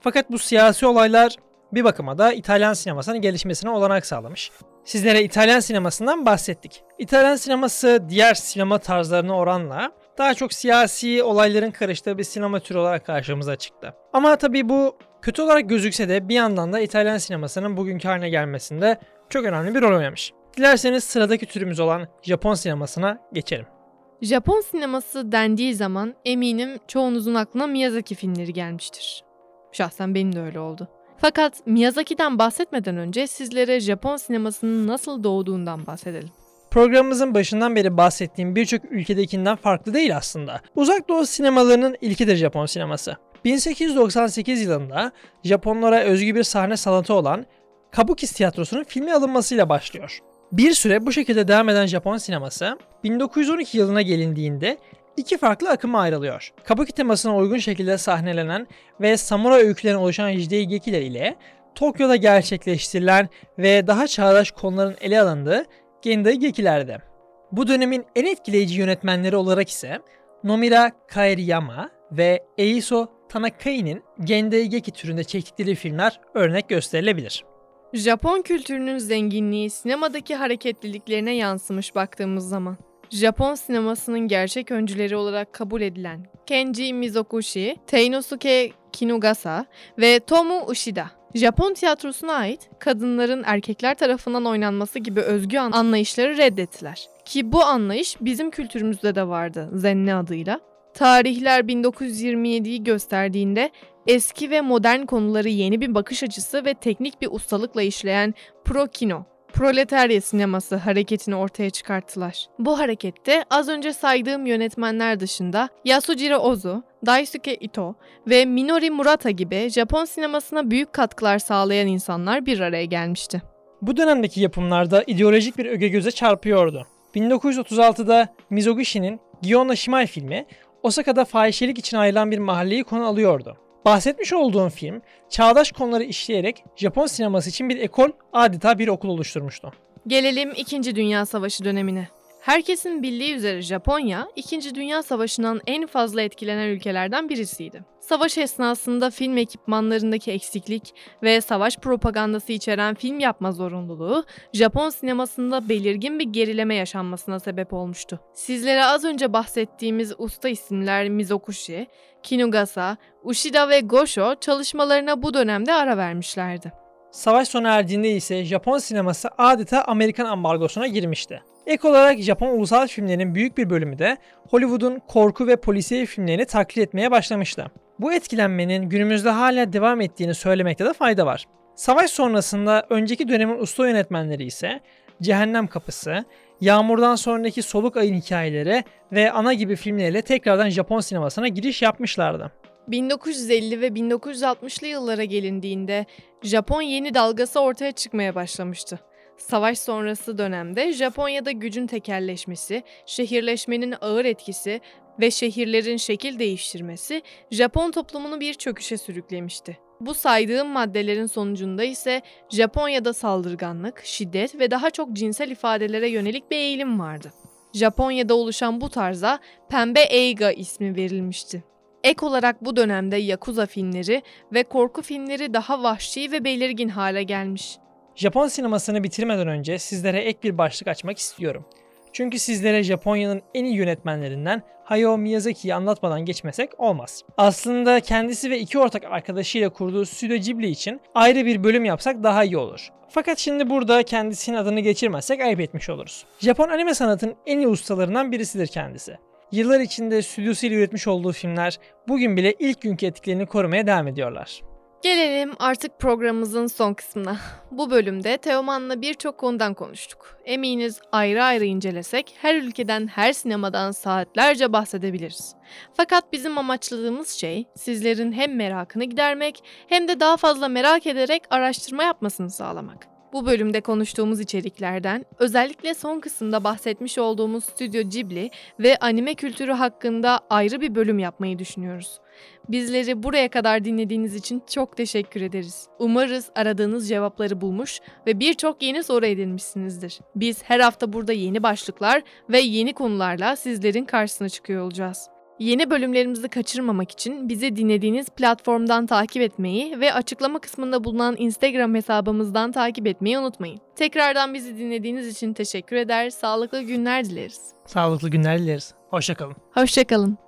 Fakat bu siyasi olaylar bir bakıma da İtalyan sinemasının gelişmesine olanak sağlamış. Sizlere İtalyan sinemasından bahsettik. İtalyan sineması diğer sinema tarzlarına oranla daha çok siyasi olayların karıştığı bir sinema türü olarak karşımıza çıktı. Ama tabii bu kötü olarak gözükse de bir yandan da İtalyan sinemasının bugünkü haline gelmesinde çok önemli bir rol oynamış. Dilerseniz sıradaki türümüz olan Japon sinemasına geçelim. Japon sineması dendiği zaman eminim çoğunuzun aklına Miyazaki filmleri gelmiştir. Şahsen benim de öyle oldu. Fakat Miyazaki'den bahsetmeden önce sizlere Japon sinemasının nasıl doğduğundan bahsedelim. Programımızın başından beri bahsettiğim birçok ülkedekinden farklı değil aslında. Uzak Doğu sinemalarının ilkidir Japon sineması. 1898 yılında Japonlara özgü bir sahne sanatı olan Kabuki tiyatrosunun filme alınmasıyla başlıyor. Bir süre bu şekilde devam eden Japon sineması 1912 yılına gelindiğinde iki farklı akıma ayrılıyor. Kabuki temasına uygun şekilde sahnelenen ve samuray öykülerine oluşan Jidei Gekiler ile Tokyo'da gerçekleştirilen ve daha çağdaş konuların ele alındığı Gendai Gekiler'de. Bu dönemin en etkileyici yönetmenleri olarak ise Nomira Kairiyama ve Eiso Tanakai'nin Gendai Geki türünde çektikleri filmler örnek gösterilebilir. Japon kültürünün zenginliği sinemadaki hareketliliklerine yansımış baktığımız zaman. Japon sinemasının gerçek öncüleri olarak kabul edilen Kenji Mizoguchi, Teinosuke Kinugasa ve Tomu Ushida. Japon tiyatrosuna ait kadınların erkekler tarafından oynanması gibi özgü anlayışları reddettiler. Ki bu anlayış bizim kültürümüzde de vardı Zenne adıyla. Tarihler 1927'yi gösterdiğinde eski ve modern konuları yeni bir bakış açısı ve teknik bir ustalıkla işleyen pro kino, proletarya sineması hareketini ortaya çıkarttılar. Bu harekette az önce saydığım yönetmenler dışında Yasujiro Ozu, Daisuke Ito ve Minori Murata gibi Japon sinemasına büyük katkılar sağlayan insanlar bir araya gelmişti. Bu dönemdeki yapımlarda ideolojik bir öge göze çarpıyordu. 1936'da Mizogushi'nin Giona Shimal filmi Osaka'da fahişelik için ayrılan bir mahalleyi konu alıyordu. Bahsetmiş olduğum film, çağdaş konuları işleyerek Japon sineması için bir ekol, adeta bir okul oluşturmuştu. Gelelim 2. Dünya Savaşı dönemine. Herkesin bildiği üzere Japonya, 2. Dünya Savaşı'ndan en fazla etkilenen ülkelerden birisiydi. Savaş esnasında film ekipmanlarındaki eksiklik ve savaş propagandası içeren film yapma zorunluluğu Japon sinemasında belirgin bir gerileme yaşanmasına sebep olmuştu. Sizlere az önce bahsettiğimiz usta isimler Mizoguchi, Kinugasa, Ushida ve Gosho çalışmalarına bu dönemde ara vermişlerdi. Savaş sona erdiğinde ise Japon sineması adeta Amerikan ambargosuna girmişti. Ek olarak Japon ulusal filmlerinin büyük bir bölümü de Hollywood'un korku ve polisiye filmlerini taklit etmeye başlamıştı. Bu etkilenmenin günümüzde hala devam ettiğini söylemekte de fayda var. Savaş sonrasında önceki dönemin usta yönetmenleri ise Cehennem Kapısı, Yağmurdan sonraki Soluk Ayın hikayeleri ve Ana gibi filmlerle tekrardan Japon sinemasına giriş yapmışlardı. 1950 ve 1960'lı yıllara gelindiğinde Japon yeni dalgası ortaya çıkmaya başlamıştı. Savaş sonrası dönemde Japonya'da gücün tekerleşmesi, şehirleşmenin ağır etkisi ve şehirlerin şekil değiştirmesi Japon toplumunu bir çöküşe sürüklemişti. Bu saydığım maddelerin sonucunda ise Japonya'da saldırganlık, şiddet ve daha çok cinsel ifadelere yönelik bir eğilim vardı. Japonya'da oluşan bu tarza Pembe Eiga ismi verilmişti. Ek olarak bu dönemde Yakuza filmleri ve korku filmleri daha vahşi ve belirgin hale gelmiş. Japon sinemasını bitirmeden önce sizlere ek bir başlık açmak istiyorum. Çünkü sizlere Japonya'nın en iyi yönetmenlerinden Hayao Miyazaki'yi anlatmadan geçmesek olmaz. Aslında kendisi ve iki ortak arkadaşıyla kurduğu Stüdyo Ghibli için ayrı bir bölüm yapsak daha iyi olur. Fakat şimdi burada kendisinin adını geçirmezsek ayıp etmiş oluruz. Japon anime sanatının en iyi ustalarından birisidir kendisi. Yıllar içinde stüdyosuyla üretmiş olduğu filmler bugün bile ilk günkü etkilerini korumaya devam ediyorlar. Gelelim artık programımızın son kısmına. Bu bölümde Teoman'la birçok konudan konuştuk. Eminiz ayrı ayrı incelesek her ülkeden, her sinemadan saatlerce bahsedebiliriz. Fakat bizim amaçladığımız şey sizlerin hem merakını gidermek hem de daha fazla merak ederek araştırma yapmasını sağlamak. Bu bölümde konuştuğumuz içeriklerden özellikle son kısımda bahsetmiş olduğumuz Stüdyo Ghibli ve anime kültürü hakkında ayrı bir bölüm yapmayı düşünüyoruz. Bizleri buraya kadar dinlediğiniz için çok teşekkür ederiz. Umarız aradığınız cevapları bulmuş ve birçok yeni soru edinmişsinizdir. Biz her hafta burada yeni başlıklar ve yeni konularla sizlerin karşısına çıkıyor olacağız. Yeni bölümlerimizi kaçırmamak için bizi dinlediğiniz platformdan takip etmeyi ve açıklama kısmında bulunan Instagram hesabımızdan takip etmeyi unutmayın. Tekrardan bizi dinlediğiniz için teşekkür eder, sağlıklı günler dileriz. Sağlıklı günler dileriz. Hoşçakalın. Hoşçakalın.